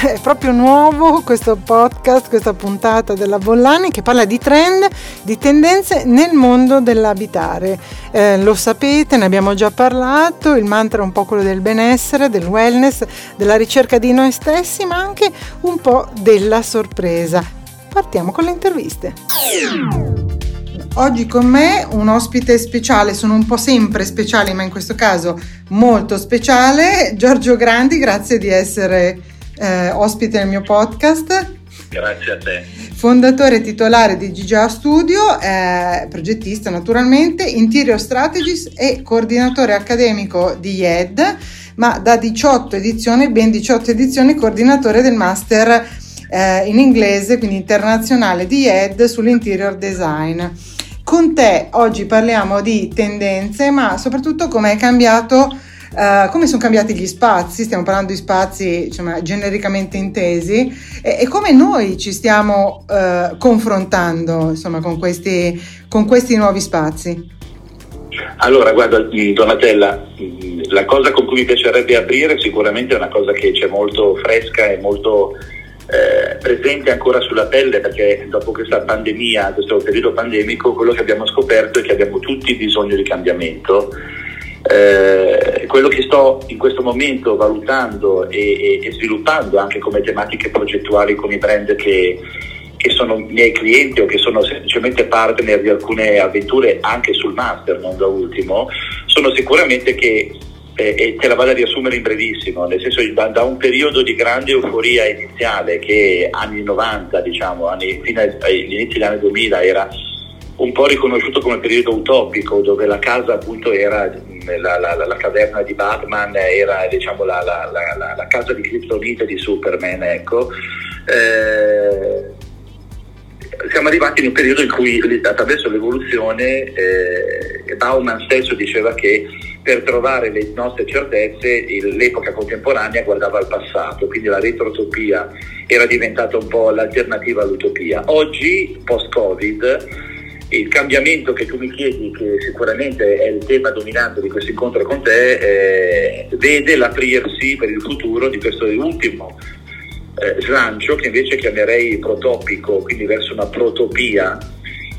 è proprio nuovo questo podcast, questa puntata della Bollani che parla di trend, di tendenze nel mondo dell'abitare. Eh, lo sapete, ne abbiamo già parlato, il mantra è un po' quello del benessere, del wellness, della ricerca di noi stessi, ma anche un po' della sorpresa. Partiamo con le interviste. Oggi con me un ospite speciale, sono un po' sempre speciali, ma in questo caso molto speciale, Giorgio Grandi, grazie di essere eh, ospite nel mio podcast. Grazie a te. Fondatore titolare di GGA Studio, eh, progettista naturalmente, interior strategist e coordinatore accademico di IED, ma da 18 edizioni, ben 18 edizioni, coordinatore del master eh, in inglese, quindi internazionale di IED sull'interior design. Con te oggi parliamo di tendenze, ma soprattutto come è cambiato, uh, come sono cambiati gli spazi, stiamo parlando di spazi insomma, genericamente intesi, e, e, come noi ci stiamo uh, confrontando insomma, con, questi, con questi nuovi spazi. Allora, guarda, Donatella, la cosa con cui mi piacerebbe aprire sicuramente è una cosa che c'è molto fresca e molto eh, presente ancora sulla pelle perché dopo questa pandemia, questo periodo pandemico, quello che abbiamo scoperto è che abbiamo tutti bisogno di cambiamento. Eh, quello che sto in questo momento valutando e, e, e, sviluppando anche come tematiche progettuali con i brand che, che sono miei clienti o che sono semplicemente partner di alcune avventure anche sul master, non da ultimo, sono sicuramente che eh, e te la vado a riassumere in brevissimo, nel senso da, da, un periodo di grande euforia iniziale che anni 90, diciamo, anni, fino agli inizi degli anni 2000 era un po' riconosciuto come periodo utopico dove la casa appunto era la, la, la, caverna di Batman, era diciamo la, la casa di Kryptonite di Superman, ecco. Eh, siamo arrivati in un periodo in cui attraverso l'evoluzione eh, Bauman stesso diceva che per trovare le nostre certezze l'epoca contemporanea guardava al passato, quindi la retrotopia era diventata un po' l'alternativa all'utopia. Oggi, post-Covid, il cambiamento che tu mi chiedi, che sicuramente è il tema dominante di questo incontro con te, eh, vede l'aprirsi per il futuro di questo ultimo eh, slancio che invece chiamerei protopico, quindi verso una protopia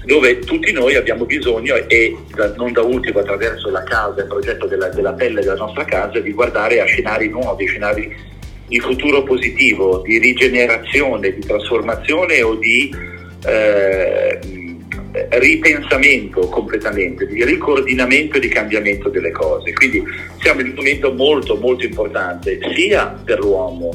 dove tutti noi abbiamo bisogno e non da ultimo attraverso la casa, il progetto della, della pelle della nostra casa, di guardare a scenari nuovi, scenari di futuro positivo, di rigenerazione, di trasformazione o di eh, ripensamento completamente, di ricoordinamento e di cambiamento delle cose. Quindi siamo in un momento molto molto importante sia per l'uomo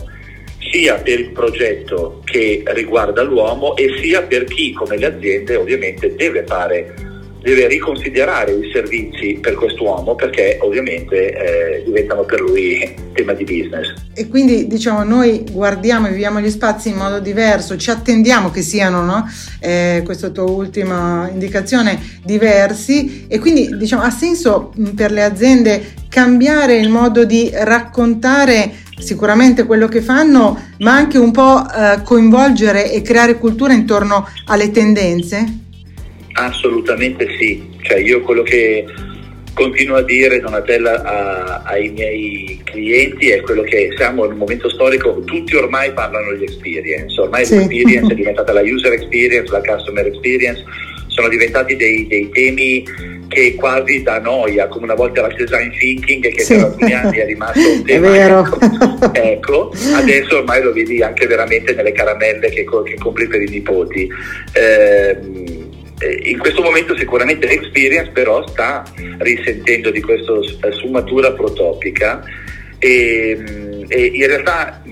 sia per il progetto che riguarda l'uomo e sia per chi come le aziende ovviamente deve fare deve riconsiderare i servizi per quest'uomo perché ovviamente eh, diventano per lui tema di business. E quindi diciamo noi guardiamo e viviamo gli spazi in modo diverso, ci attendiamo che siano, no? eh, questa tua ultima indicazione, diversi e quindi diciamo ha senso per le aziende cambiare il modo di raccontare sicuramente quello che fanno, ma anche un po' eh, coinvolgere e creare cultura intorno alle tendenze? Assolutamente sì, cioè io quello che continuo a dire Donatella a, ai miei clienti è quello che siamo in un momento storico, tutti ormai parlano di experience, ormai sì. l'experience è diventata la user experience, la customer experience, sono diventati dei, dei temi che quasi da noia, come una volta il design thinking che sì. per alcuni anni è rimasto un tema. È vero. Ecco, ecco, adesso ormai lo vedi anche veramente nelle caramelle che, che compri per i nipoti. Eh, in questo momento sicuramente l'experience però sta risentendo di questa sfumatura protopica e, e, in realtà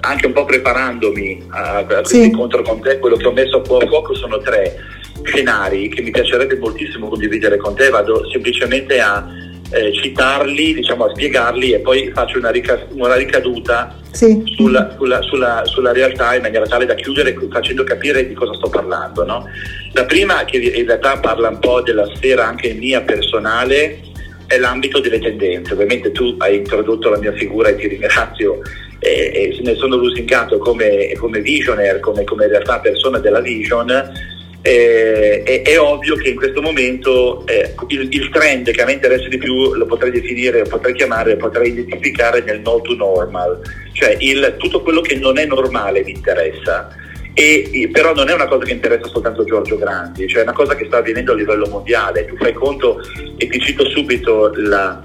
anche un po' preparandomi a, a questo sì. incontro con te quello che ho messo a fuoco sono tre scenari che mi piacerebbe moltissimo condividere con te, vado semplicemente a eh, citarli, diciamo, a spiegarli e poi faccio una, rica- una ricaduta sì. sulla, sulla, sulla, sulla, realtà in maniera tale da chiudere facendo capire di cosa sto parlando. No? La prima, che in realtà parla un po' della sfera anche mia personale, è l'ambito delle tendenze. Ovviamente tu hai introdotto la mia figura e ti ringrazio e, e ne sono lusingato come, come visioner, come, come realtà persona della vision eh, è, è, ovvio che in questo momento eh, il, il, trend che a me interessa di più lo potrei definire, lo potrei chiamare, lo potrei identificare nel no to normal, cioè il, tutto quello che non è normale mi interessa. E, però non è una cosa che interessa soltanto Giorgio Grandi, cioè è una cosa che sta avvenendo a livello mondiale. Tu fai conto, e ti cito subito la,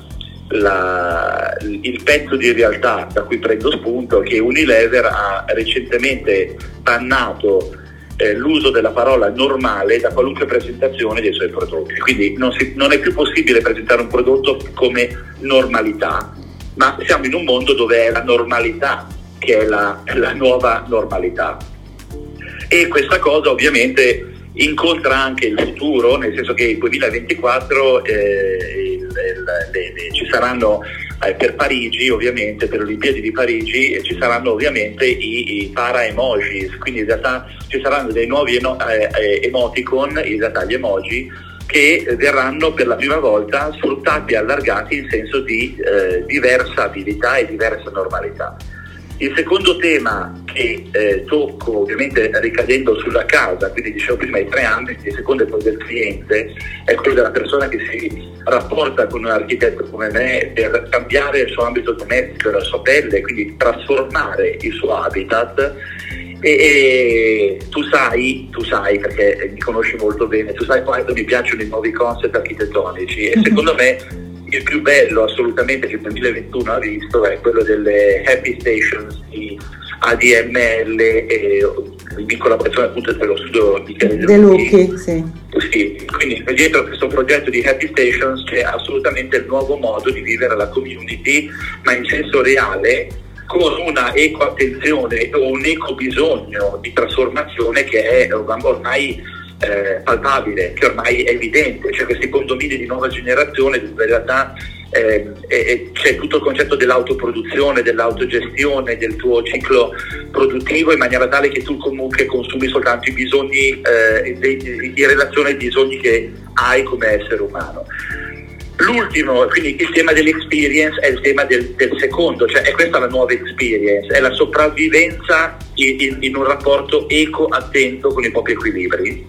la, il pezzo di realtà da cui prendo spunto, che Unilever ha recentemente bannato eh, l'uso della parola normale da qualunque presentazione dei suoi prodotti. Quindi non, si, non è più possibile presentare un prodotto come normalità, ma siamo in un mondo dove è la normalità che è la, la nuova normalità. E questa cosa ovviamente incontra anche il futuro, nel senso che nel 2024 eh, il, il, le, le, ci saranno eh, per Parigi ovviamente, per le Olimpiadi di Parigi eh, ci saranno ovviamente i, i para emojis, quindi in realtà ci saranno dei nuovi eno, eh, eh, emoticon, in realtà gli emoji, che verranno per la prima volta sfruttati e allargati in senso di eh, diversa abilità e diversa normalità. Il secondo tema che eh, tocco, ovviamente ricadendo sulla casa, quindi dicevo prima i tre ambiti, il secondo è quello del cliente, è quello della persona che si rapporta con un architetto come me per cambiare il suo ambito domestico, la sua pelle, quindi trasformare il suo habitat. E, e tu sai, tu sai perché mi conosci molto bene, tu sai quanto mi piacciono i nuovi concept architettonici e secondo me il più bello assolutamente che il 2021 ha visto è quello delle Happy Stations di ADML e in collaborazione appunto dello studio di De Lucchi. Sì. sì. quindi dietro questo progetto di Happy Stations c'è assolutamente il nuovo modo di vivere la community, ma in senso reale con una eco attenzione o un eco bisogno di trasformazione che è ormai eh, palpabile, che ormai è evidente, cioè questi condomini di nuova generazione dove in realtà eh, eh, c'è tutto il concetto dell'autoproduzione, dell'autogestione del tuo ciclo produttivo in maniera tale che tu comunque consumi soltanto i bisogni eh, in relazione ai bisogni che hai come essere umano. L'ultimo, quindi il tema dell'experience è il tema del, del, secondo, cioè è questa la nuova experience, è la sopravvivenza in, in, in un rapporto eco attento con i propri equilibri.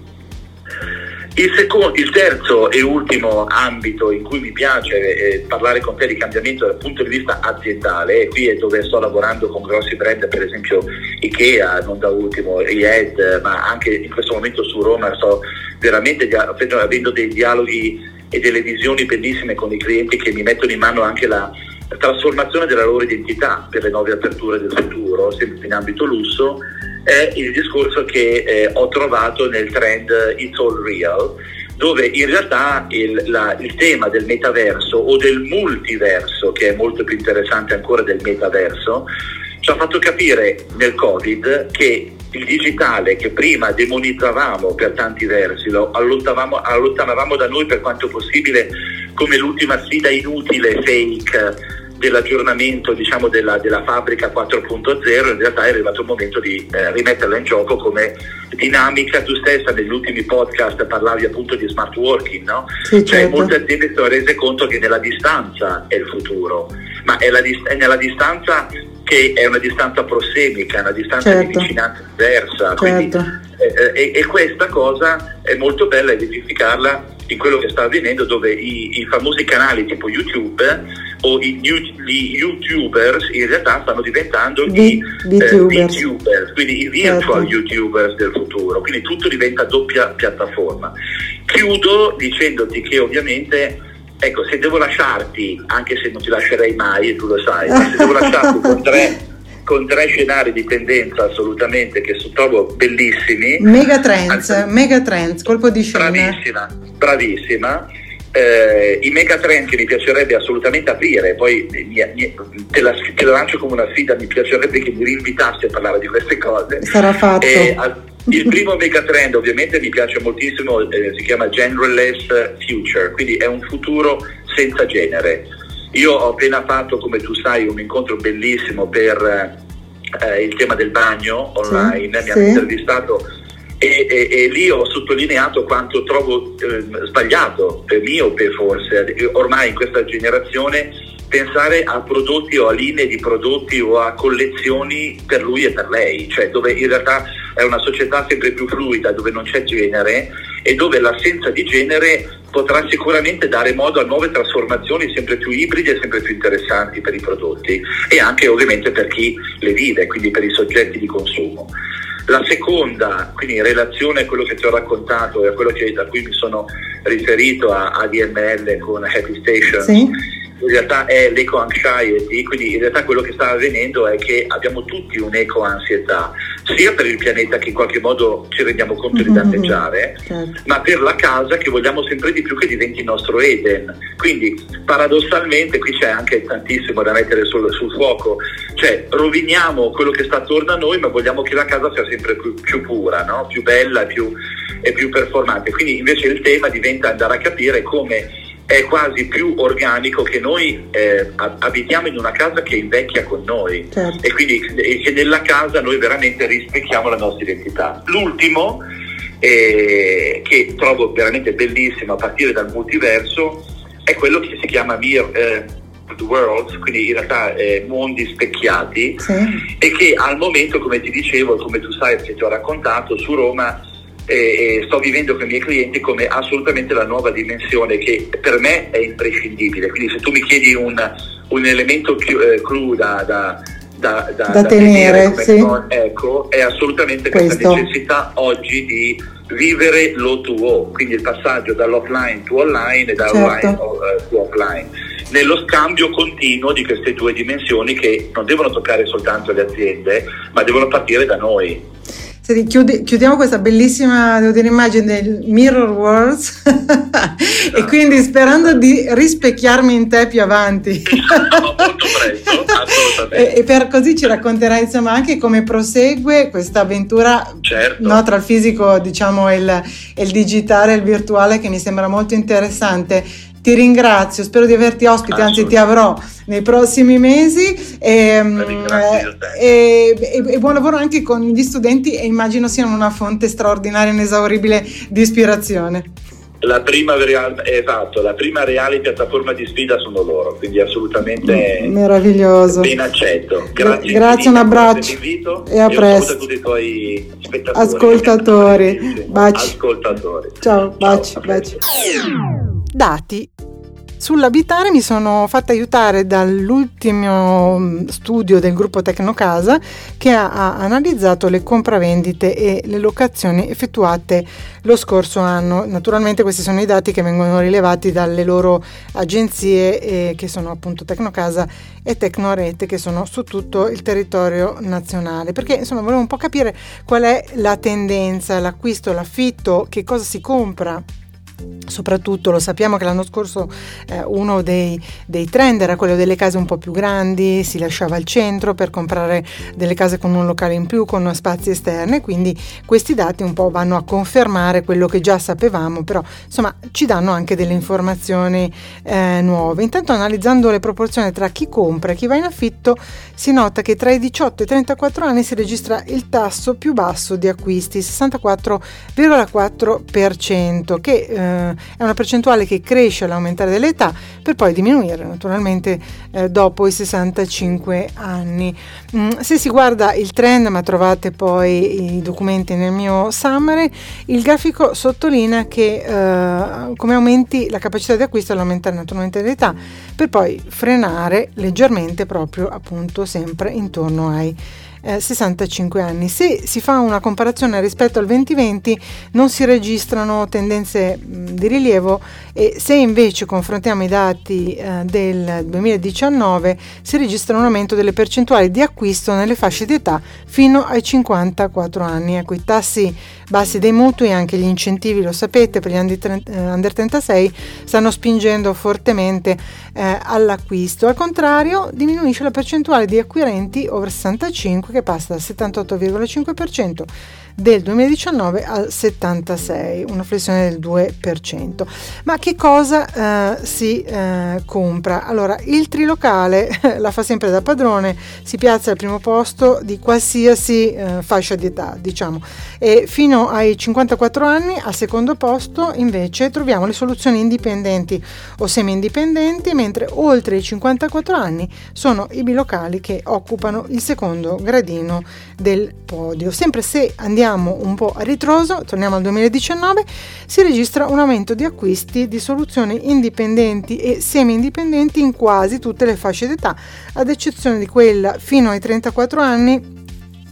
Il, secondo, il, terzo e ultimo ambito in cui mi piace eh, parlare con te di cambiamento dal punto di vista aziendale, e qui è dove sto lavorando con grossi brand, per esempio Ikea, non da ultimo, IED, ma anche in questo momento su Roma sto veramente avendo dei dialoghi e delle visioni bellissime con i clienti che mi mettono in mano anche la trasformazione della loro identità per le nuove aperture del futuro, sempre in ambito lusso è il discorso che eh, ho trovato nel trend It's All Real, dove in realtà il, la, il, tema del metaverso o del multiverso, che è molto più interessante ancora del metaverso, ci ha fatto capire nel Covid che il digitale che prima demonizzavamo per tanti versi, lo allontanavamo da noi per quanto possibile come l'ultima sfida inutile, fake, dell'aggiornamento diciamo, della, della, fabbrica 4.0 in realtà è arrivato il momento di eh, rimetterla in gioco come dinamica tu stessa negli ultimi podcast parlavi appunto di smart working no? Sì, cioè certo. molte aziende si sono rese conto che nella distanza è il futuro ma è, la, è nella distanza che è una distanza prossemica, una distanza certo. di vicinanza diversa. Certo. Quindi, eh, eh, e, questa cosa è molto bella identificarla in quello che sta avvenendo dove i, i famosi canali tipo YouTube o i, gli YouTubers in realtà stanno diventando i VTubers, eh, quindi i virtual certo. YouTubers del futuro, quindi tutto diventa doppia piattaforma. Chiudo dicendoti che ovviamente ecco, se devo lasciarti, anche se non ti lascerei mai, tu lo sai, se devo lasciarti con tre, con tre scenari di tendenza assolutamente che trovo bellissimi. Mega trends, anzi, mega trends, colpo di scena. Bravissima, bravissima. Eh, I mega trend che mi piacerebbe assolutamente aprire, poi mi, mi, te, la, te, la, lancio come una sfida, mi piacerebbe che mi rinvitassi a parlare di queste cose. Sarà fatto. Eh, il primo megatrend ovviamente mi piace moltissimo, eh, si chiama Genderless Future, quindi è un futuro senza genere. Io ho appena fatto, come tu sai, un incontro bellissimo per eh, il tema del bagno online, sì, mi sì. hanno intervistato e, e, e, lì ho sottolineato quanto trovo eh, sbagliato, per miope forse, ormai in questa generazione pensare a prodotti o a linee di prodotti o a collezioni per lui e per lei, cioè dove in realtà è una società sempre più fluida, dove non c'è genere e dove l'assenza di genere potrà sicuramente dare modo a nuove trasformazioni sempre più ibride e sempre più interessanti per i prodotti e anche ovviamente per chi le vive, quindi per i soggetti di consumo. La seconda, quindi in relazione a quello che ti ho raccontato e a quello che, a cui mi sono riferito a ADML con Happy Station, sì in realtà è l'eco-anxiety, quindi in realtà quello che sta avvenendo è che abbiamo tutti un'eco-ansietà, sia per il pianeta che in qualche modo ci rendiamo conto di mm-hmm. danneggiare, certo. ma per la casa che vogliamo sempre di più che diventi il nostro Eden. Quindi paradossalmente qui c'è anche tantissimo da mettere sul, sul fuoco, cioè roviniamo quello che sta attorno a noi, ma vogliamo che la casa sia sempre più, più pura, no? più bella e più, e più performante. Quindi invece il tema diventa andare a capire come è quasi più organico che noi eh, abitiamo in una casa che invecchia con noi certo. e quindi che nella casa noi veramente rispecchiamo la nostra identità. L'ultimo, eh, che trovo veramente bellissimo a partire dal multiverso, è quello che si chiama Mir. Eh, Worlds, quindi in realtà eh, mondi specchiati sì. e che al momento, come ti dicevo, come tu sai che ti ho raccontato, su Roma e sto vivendo con i miei clienti come assolutamente la nuova dimensione che per me è imprescindibile. Quindi se tu mi chiedi un, un elemento eh, cru da, da, da, da, tenere, sì. no, ecco, è assolutamente Questo. questa necessità oggi di vivere l'O2O, quindi il passaggio dall'offline to online e da certo. online uh, to offline nello scambio continuo di queste due dimensioni che non devono toccare soltanto le aziende, ma devono partire da noi. Chiudi, chiudiamo questa bellissima devo dire, immagine del Mirror Worlds e quindi sperando di rispecchiarmi in te più avanti. molto presto, assolutamente. E, e, per così ci racconterai insomma anche come prosegue questa avventura certo. no, tra il fisico diciamo e il, il digitale e il virtuale che mi sembra molto interessante ti ringrazio, spero di averti ospite, anzi ti avrò nei prossimi mesi e, mm, e, e, e, buon lavoro anche con gli studenti e immagino siano una fonte straordinaria e inesauribile di ispirazione. La prima, esatto, la prima reale piattaforma di sfida sono loro, quindi assolutamente meraviglioso. Ben accetto. Grazie, Grazie un abbraccio e a presto. a tutti i tuoi spettatori. Ascoltatori. Baci. Ascoltatori. Ciao, baci, Ciao, baci dati Sull'abitare mi sono fatta aiutare dall'ultimo mm, studio del gruppo Tecnocasa che ha, ha, analizzato le compravendite e le locazioni effettuate lo scorso anno. Naturalmente questi sono i dati che vengono rilevati dalle loro agenzie eh, che sono appunto Tecnocasa e Tecnorete che sono su tutto il territorio nazionale. Perché insomma volevo un po' capire qual è la tendenza, l'acquisto, l'affitto, che cosa si compra Soprattutto lo sappiamo che l'anno scorso eh, uno dei, dei, trend era quello delle case un po' più grandi, si lasciava al centro per comprare delle case con un locale in più, con spazi esterni, quindi questi dati un po' vanno a confermare quello che già sapevamo, però insomma ci danno anche delle informazioni eh, nuove. Intanto analizzando le proporzioni tra chi compra e chi va in affitto si nota che tra i 18 e i 34 anni si registra il tasso più basso di acquisti, 64,4%, che eh, eh, è una percentuale che cresce all'aumentare dell'età per poi diminuire naturalmente eh, dopo i 65 anni. Mm, se si guarda il trend, ma trovate poi i documenti nel mio summary, il grafico sottolinea che eh, come aumenti la capacità di acquisto all'aumentare naturalmente dell'età per poi frenare leggermente proprio appunto sempre intorno ai eh, 65 anni. Se si fa una comparazione rispetto al 2020 non si registrano tendenze mh, di rilievo e se invece confrontiamo i dati eh, del 2019 si registra un aumento delle percentuali di acquisto nelle fasce di età fino ai 54 anni. Ecco, i tassi bassi dei mutui e anche gli incentivi, lo sapete, per gli under 36 eh, stanno spingendo fortemente eh, all'acquisto. Al contrario, diminuisce la percentuale di acquirenti over 65 che passa dal 78,5% del 2019 al 76, una flessione del 2%. Ma che cosa eh, si eh, compra? Allora, il trilocale la fa sempre da padrone, si piazza al primo posto di qualsiasi eh, fascia di età, diciamo, e fino ai 54 anni al secondo posto invece troviamo le soluzioni indipendenti o semi-indipendenti, mentre oltre i 54 anni sono i bilocali che occupano il secondo gradino del podio. Sempre se andiamo un po' a ritroso, torniamo al 2019, si registra un aumento di acquisti di soluzioni indipendenti e semi-indipendenti in quasi tutte le fasce d'età, ad eccezione di quella fino ai 34 anni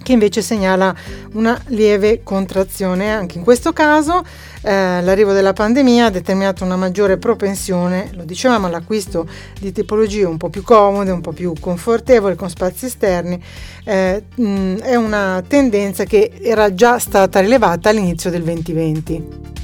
che invece segnala una lieve contrazione. Anche in questo caso eh, l'arrivo della pandemia ha determinato una maggiore propensione, lo dicevamo, all'acquisto di tipologie un po' più comode, un po' più confortevoli, con spazi esterni. Eh, mh, è una tendenza che era già stata rilevata all'inizio del 2020.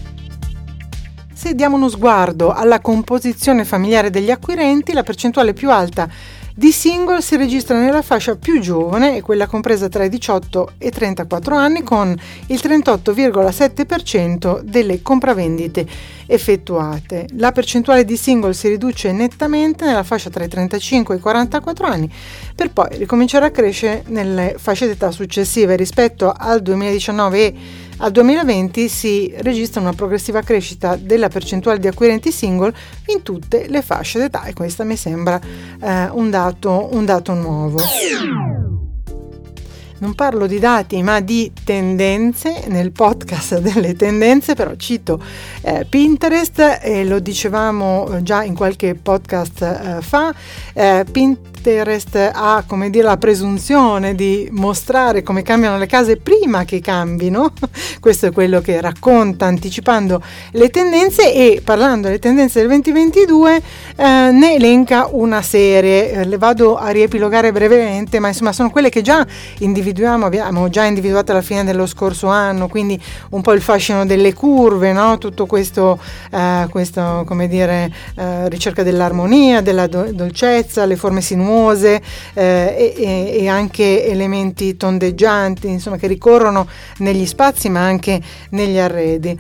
Se diamo uno sguardo alla composizione familiare degli acquirenti, la percentuale più alta di single si registra nella fascia più giovane, quella compresa tra i 18 e i 34 anni, con il 38,7% delle compravendite effettuate. La percentuale di single si riduce nettamente nella fascia tra i 35 e i 44 anni, per poi ricominciare a crescere nelle fasce d'età successive rispetto al 2019 e al 2020 si registra una progressiva crescita della percentuale di acquirenti single in tutte le fasce d'età e questo mi sembra eh, un, dato, un dato nuovo non parlo di dati ma di tendenze. Nel podcast delle tendenze però cito eh, Pinterest e lo dicevamo già in qualche podcast eh, fa. Eh, Pinterest Pinterest ha come dire la presunzione di mostrare come cambiano le case prima che cambino, questo è quello che racconta anticipando le tendenze e parlando delle tendenze del 2022 eh, ne elenca una serie, eh, le vado a riepilogare brevemente, ma insomma sono quelle che già individuiamo, abbiamo già individuato alla fine dello scorso anno, quindi un po' il fascino delle curve, no? tutto questo, eh, questo come dire, eh, ricerca dell'armonia, della do- dolcezza, le forme sinuose, sinuose eh, e, e, anche elementi tondeggianti, insomma, che ricorrono negli spazi ma anche negli arredi.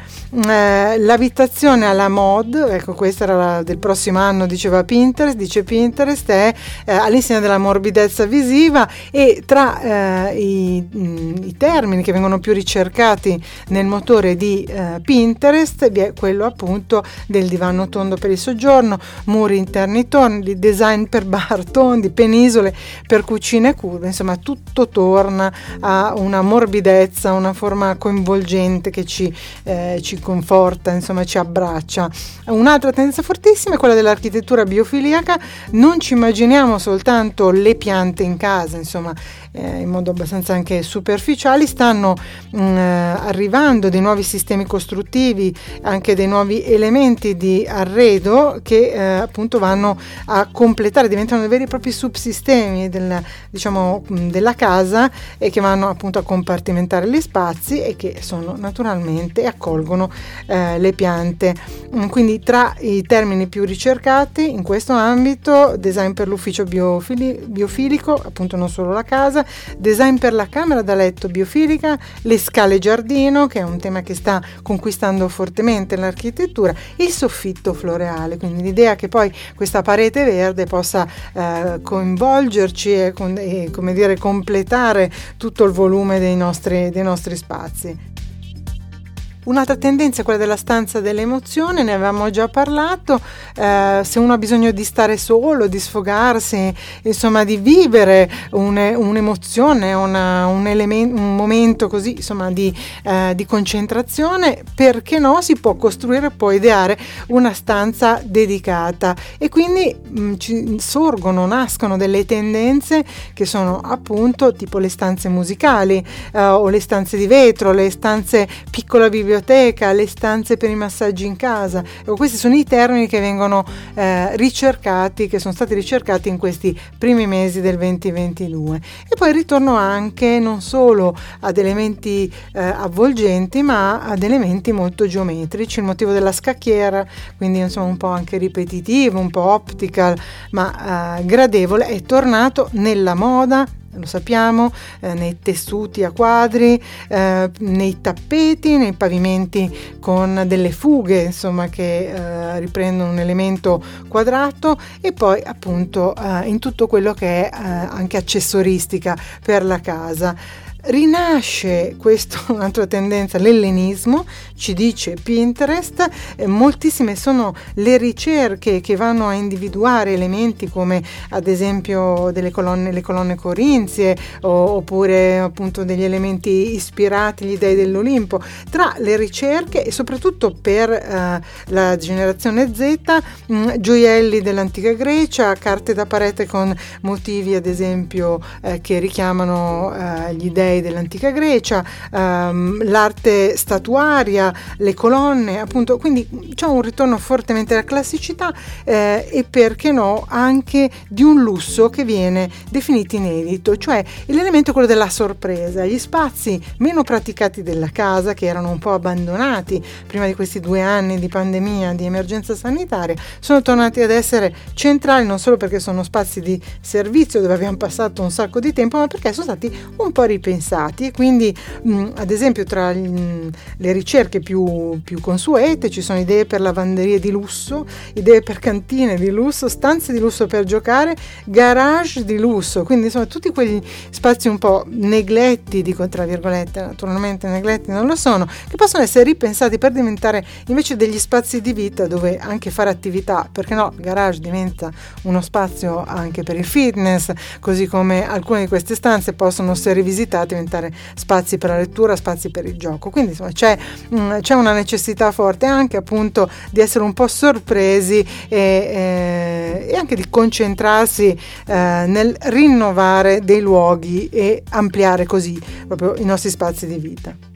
Eh, l'abitazione alla mod, ecco questa era la, del prossimo anno, diceva Pinterest, dice Pinterest, è eh, all'insegna della morbidezza visiva e tra eh, i, mh, i, termini che vengono più ricercati nel motore di eh, Pinterest vi è quello appunto del divano tondo per il soggiorno, muri interni tondi, design per bar tondi, di penisole per cucine curve, insomma tutto torna a una morbidezza, una forma coinvolgente che ci, eh, ci conforta, insomma ci abbraccia. Un'altra tendenza fortissima è quella dell'architettura biofiliaca, non ci immaginiamo soltanto le piante in casa, insomma eh, in modo abbastanza anche superficiale, stanno mh, mm, arrivando dei nuovi sistemi costruttivi, anche dei nuovi elementi di arredo che eh, appunto vanno a completare, diventano dei veri e propri subsistemi del, diciamo, della casa e che vanno appunto a compartimentare gli spazi e che sono naturalmente accolgono eh, le piante. Mm, quindi tra i termini più ricercati in questo ambito, design per l'ufficio biofili, biofilico, appunto non solo la casa, design per la camera da letto biofilica, le scale giardino, che è un tema che sta conquistando fortemente l'architettura, il soffitto floreale, quindi l'idea che poi questa parete verde possa eh, coinvolgerci e, e dire, completare tutto il volume dei nostri, dei nostri spazi. Un'altra tendenza è quella della stanza dell'emozione, ne avevamo già parlato, eh, se uno ha bisogno di stare solo, di sfogarsi, insomma di vivere un, un'emozione, una, un, element, un, momento così insomma di, eh, di, concentrazione, perché no si può costruire, può ideare una stanza dedicata. E quindi mh, mm, ci sorgono, nascono delle tendenze che sono appunto tipo le stanze musicali eh, o le stanze di vetro, le stanze piccola biblioteca biblioteca, le stanze per i massaggi in casa. Ecco, questi sono i termini che vengono eh, ricercati, che sono stati ricercati in questi primi mesi del 2022. E poi ritorno anche non solo ad elementi eh, avvolgenti, ma ad elementi molto geometrici. Il motivo della scacchiera, quindi insomma un po' anche ripetitivo, un po' optical, ma eh, gradevole, è tornato nella moda lo sappiamo, eh, nei tessuti a quadri, eh, nei tappeti, nei pavimenti con delle fughe, insomma, che eh, riprendono un elemento quadrato e poi appunto eh, in tutto quello che è eh, anche accessoristica per la casa rinasce questa un'altra tendenza, l'ellenismo, ci dice Pinterest, eh, moltissime sono le ricerche che vanno a individuare elementi come ad esempio delle colonne, le colonne corinzie o, oppure appunto degli elementi ispirati agli dei dell'Olimpo. Tra le ricerche e soprattutto per eh, la generazione Z, mh, mm, gioielli dell'antica Grecia, carte da parete con motivi ad esempio eh, che richiamano eh, gli dei dell'antica Grecia, ehm, l'arte statuaria, le colonne, appunto, quindi c'è un ritorno fortemente alla classicità eh, e perché no anche di un lusso che viene definito inedito, cioè l'elemento quello della sorpresa, gli spazi meno praticati della casa che erano un po' abbandonati prima di questi due anni di pandemia, di emergenza sanitaria, sono tornati ad essere centrali non solo perché sono spazi di servizio dove abbiamo passato un sacco di tempo, ma perché sono stati un po' ripensati e quindi mh, ad esempio tra mh, le ricerche più, più consuete ci sono idee per lavanderie di lusso, idee per cantine di lusso, stanze di lusso per giocare, garage di lusso, quindi insomma tutti quegli spazi un po' negletti, dico tra virgolette, naturalmente negletti non lo sono, che possono essere ripensati per diventare invece degli spazi di vita dove anche fare attività, perché no, il garage diventa uno spazio anche per il fitness, così come alcune di queste stanze possono essere visitate diventare spazi per la lettura, spazi per il gioco. Quindi insomma c'è, mh, mm, c'è una necessità forte anche appunto di essere un po' sorpresi e, eh, e anche di concentrarsi eh, nel rinnovare dei luoghi e ampliare così proprio i nostri spazi di vita.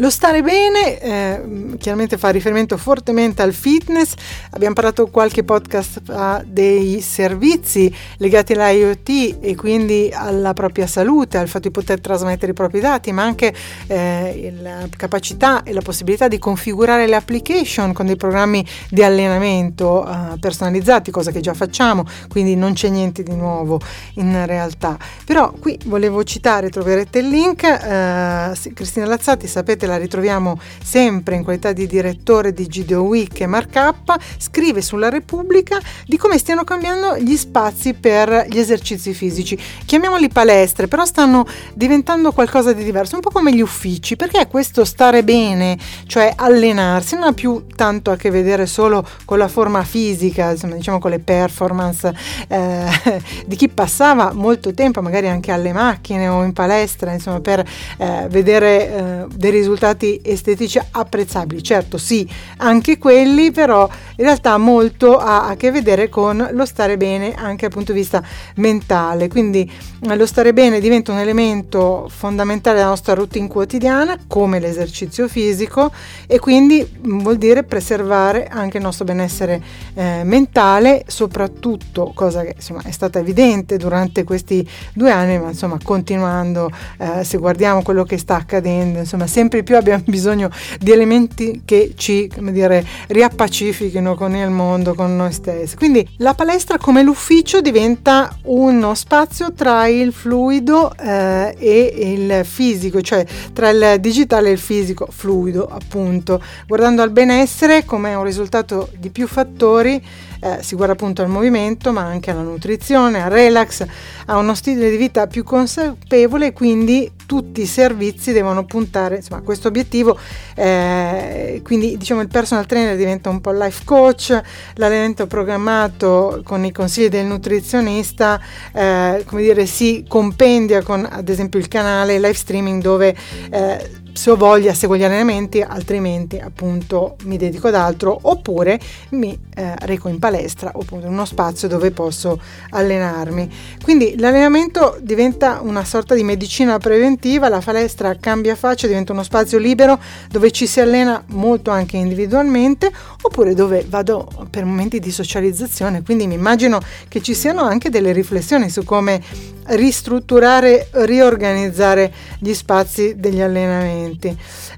Lo stare bene eh, chiaramente fa riferimento fortemente al fitness, abbiamo parlato qualche podcast fa dei servizi legati all'IoT e quindi alla propria salute, al fatto di poter trasmettere i propri dati, ma anche eh, la capacità e la possibilità di configurare le application con dei programmi di allenamento eh, personalizzati, cosa che già facciamo, quindi non c'è niente di nuovo in realtà. Però qui volevo citare, troverete il link, eh, Cristina Lazzati, sapete la ritroviamo sempre in qualità di direttore di Gideo Week e Markup, scrive sulla Repubblica di come stiano cambiando gli spazi per gli esercizi fisici. Chiamiamoli palestre, però stanno diventando qualcosa di diverso, un po' come gli uffici, perché questo stare bene, cioè allenarsi, non ha più tanto a che vedere solo con la forma fisica, insomma, diciamo con le performance eh, di chi passava molto tempo magari anche alle macchine o in palestra, insomma, per eh, vedere eh, dei risultati risultati estetici apprezzabili. Certo, sì, anche quelli, però in realtà molto ha a che vedere con lo stare bene anche dal punto di vista mentale. Quindi eh, lo stare bene diventa un elemento fondamentale della nostra routine quotidiana, come l'esercizio fisico, e quindi vuol dire preservare anche il nostro benessere eh, mentale, soprattutto, cosa che insomma è stata evidente durante questi due anni, ma insomma continuando, eh, se guardiamo quello che sta accadendo, insomma sempre più abbiamo bisogno di elementi che ci dire, riappacifichino con il mondo, con noi stessi. Quindi la palestra come l'ufficio diventa uno spazio tra il fluido eh, e il fisico, cioè tra il digitale e il fisico, fluido appunto, guardando al benessere come un risultato di più fattori eh, si guarda appunto al movimento ma anche alla nutrizione, al relax, a uno stile di vita più consapevole quindi tutti i servizi devono puntare insomma, a questo obiettivo. Eh, quindi diciamo il personal trainer diventa un po' life coach, l'allenamento programmato con i consigli del nutrizionista eh, come dire, si compendia con ad esempio il canale live streaming dove eh, se ho voglia seguo gli allenamenti, altrimenti appunto mi dedico ad altro oppure mi eh, reco in palestra oppure in uno spazio dove posso allenarmi. Quindi l'allenamento diventa una sorta di medicina preventiva, la palestra cambia faccia, diventa uno spazio libero dove ci si allena molto anche individualmente oppure dove vado per momenti di socializzazione, quindi mi immagino che ci siano anche delle riflessioni su come ristrutturare, riorganizzare gli spazi degli allenamenti.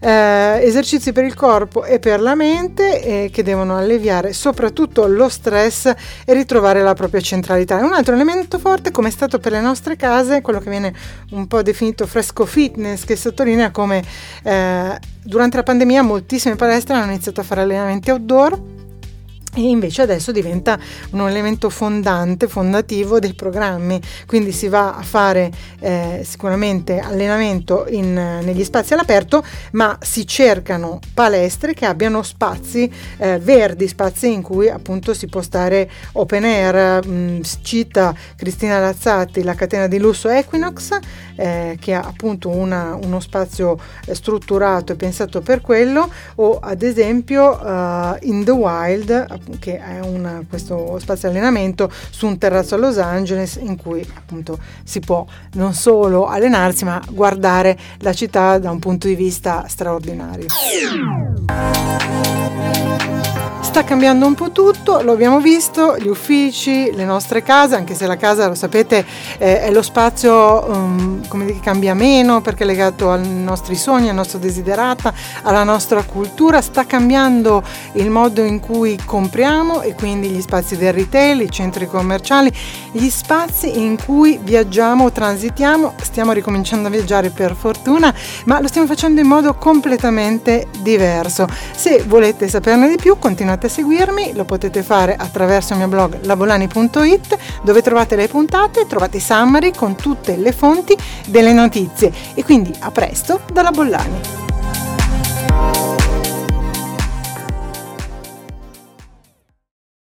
Eh, esercizi per il corpo e per la mente eh, che devono alleviare soprattutto soprattutto lo stress e ritrovare la propria centralità. Un altro elemento forte, come è stato per le nostre case, quello che viene un po' definito fresco fitness, che sottolinea come eh, durante la pandemia moltissime palestre hanno iniziato a fare allenamenti outdoor e invece adesso diventa un elemento fondante, fondativo dei programmi, quindi si va a fare eh, sicuramente allenamento in, negli spazi all'aperto, ma si cercano palestre che abbiano spazi eh, verdi, spazi in cui appunto si può stare open air. Mm, cita Cristina Lazzati la catena di lusso Equinox, eh, che ha appunto una, uno spazio eh, strutturato e pensato per quello, o ad esempio uh, In the Wild, che è una, questo spazio allenamento su un terrazzo a Los Angeles in cui appunto si può non solo allenarsi ma guardare la città da un punto di vista straordinario. Sta cambiando un po' tutto, lo abbiamo visto, gli uffici, le nostre case, anche se la casa, lo sapete, eh, è lo spazio um, che cambia meno perché è legato ai nostri sogni, al nostro desiderata, alla nostra cultura, sta cambiando il modo in cui compriamo e quindi gli spazi del retail, i centri commerciali, gli spazi in cui viaggiamo, transitiamo, stiamo ricominciando a viaggiare per fortuna, ma lo stiamo facendo in modo completamente diverso. Se volete saperne di più, continuate a seguirmi, lo potete fare attraverso il mio blog lavolani.it dove trovate le puntate, trovate i summary con tutte le fonti delle notizie e quindi a presto dalla Bollani.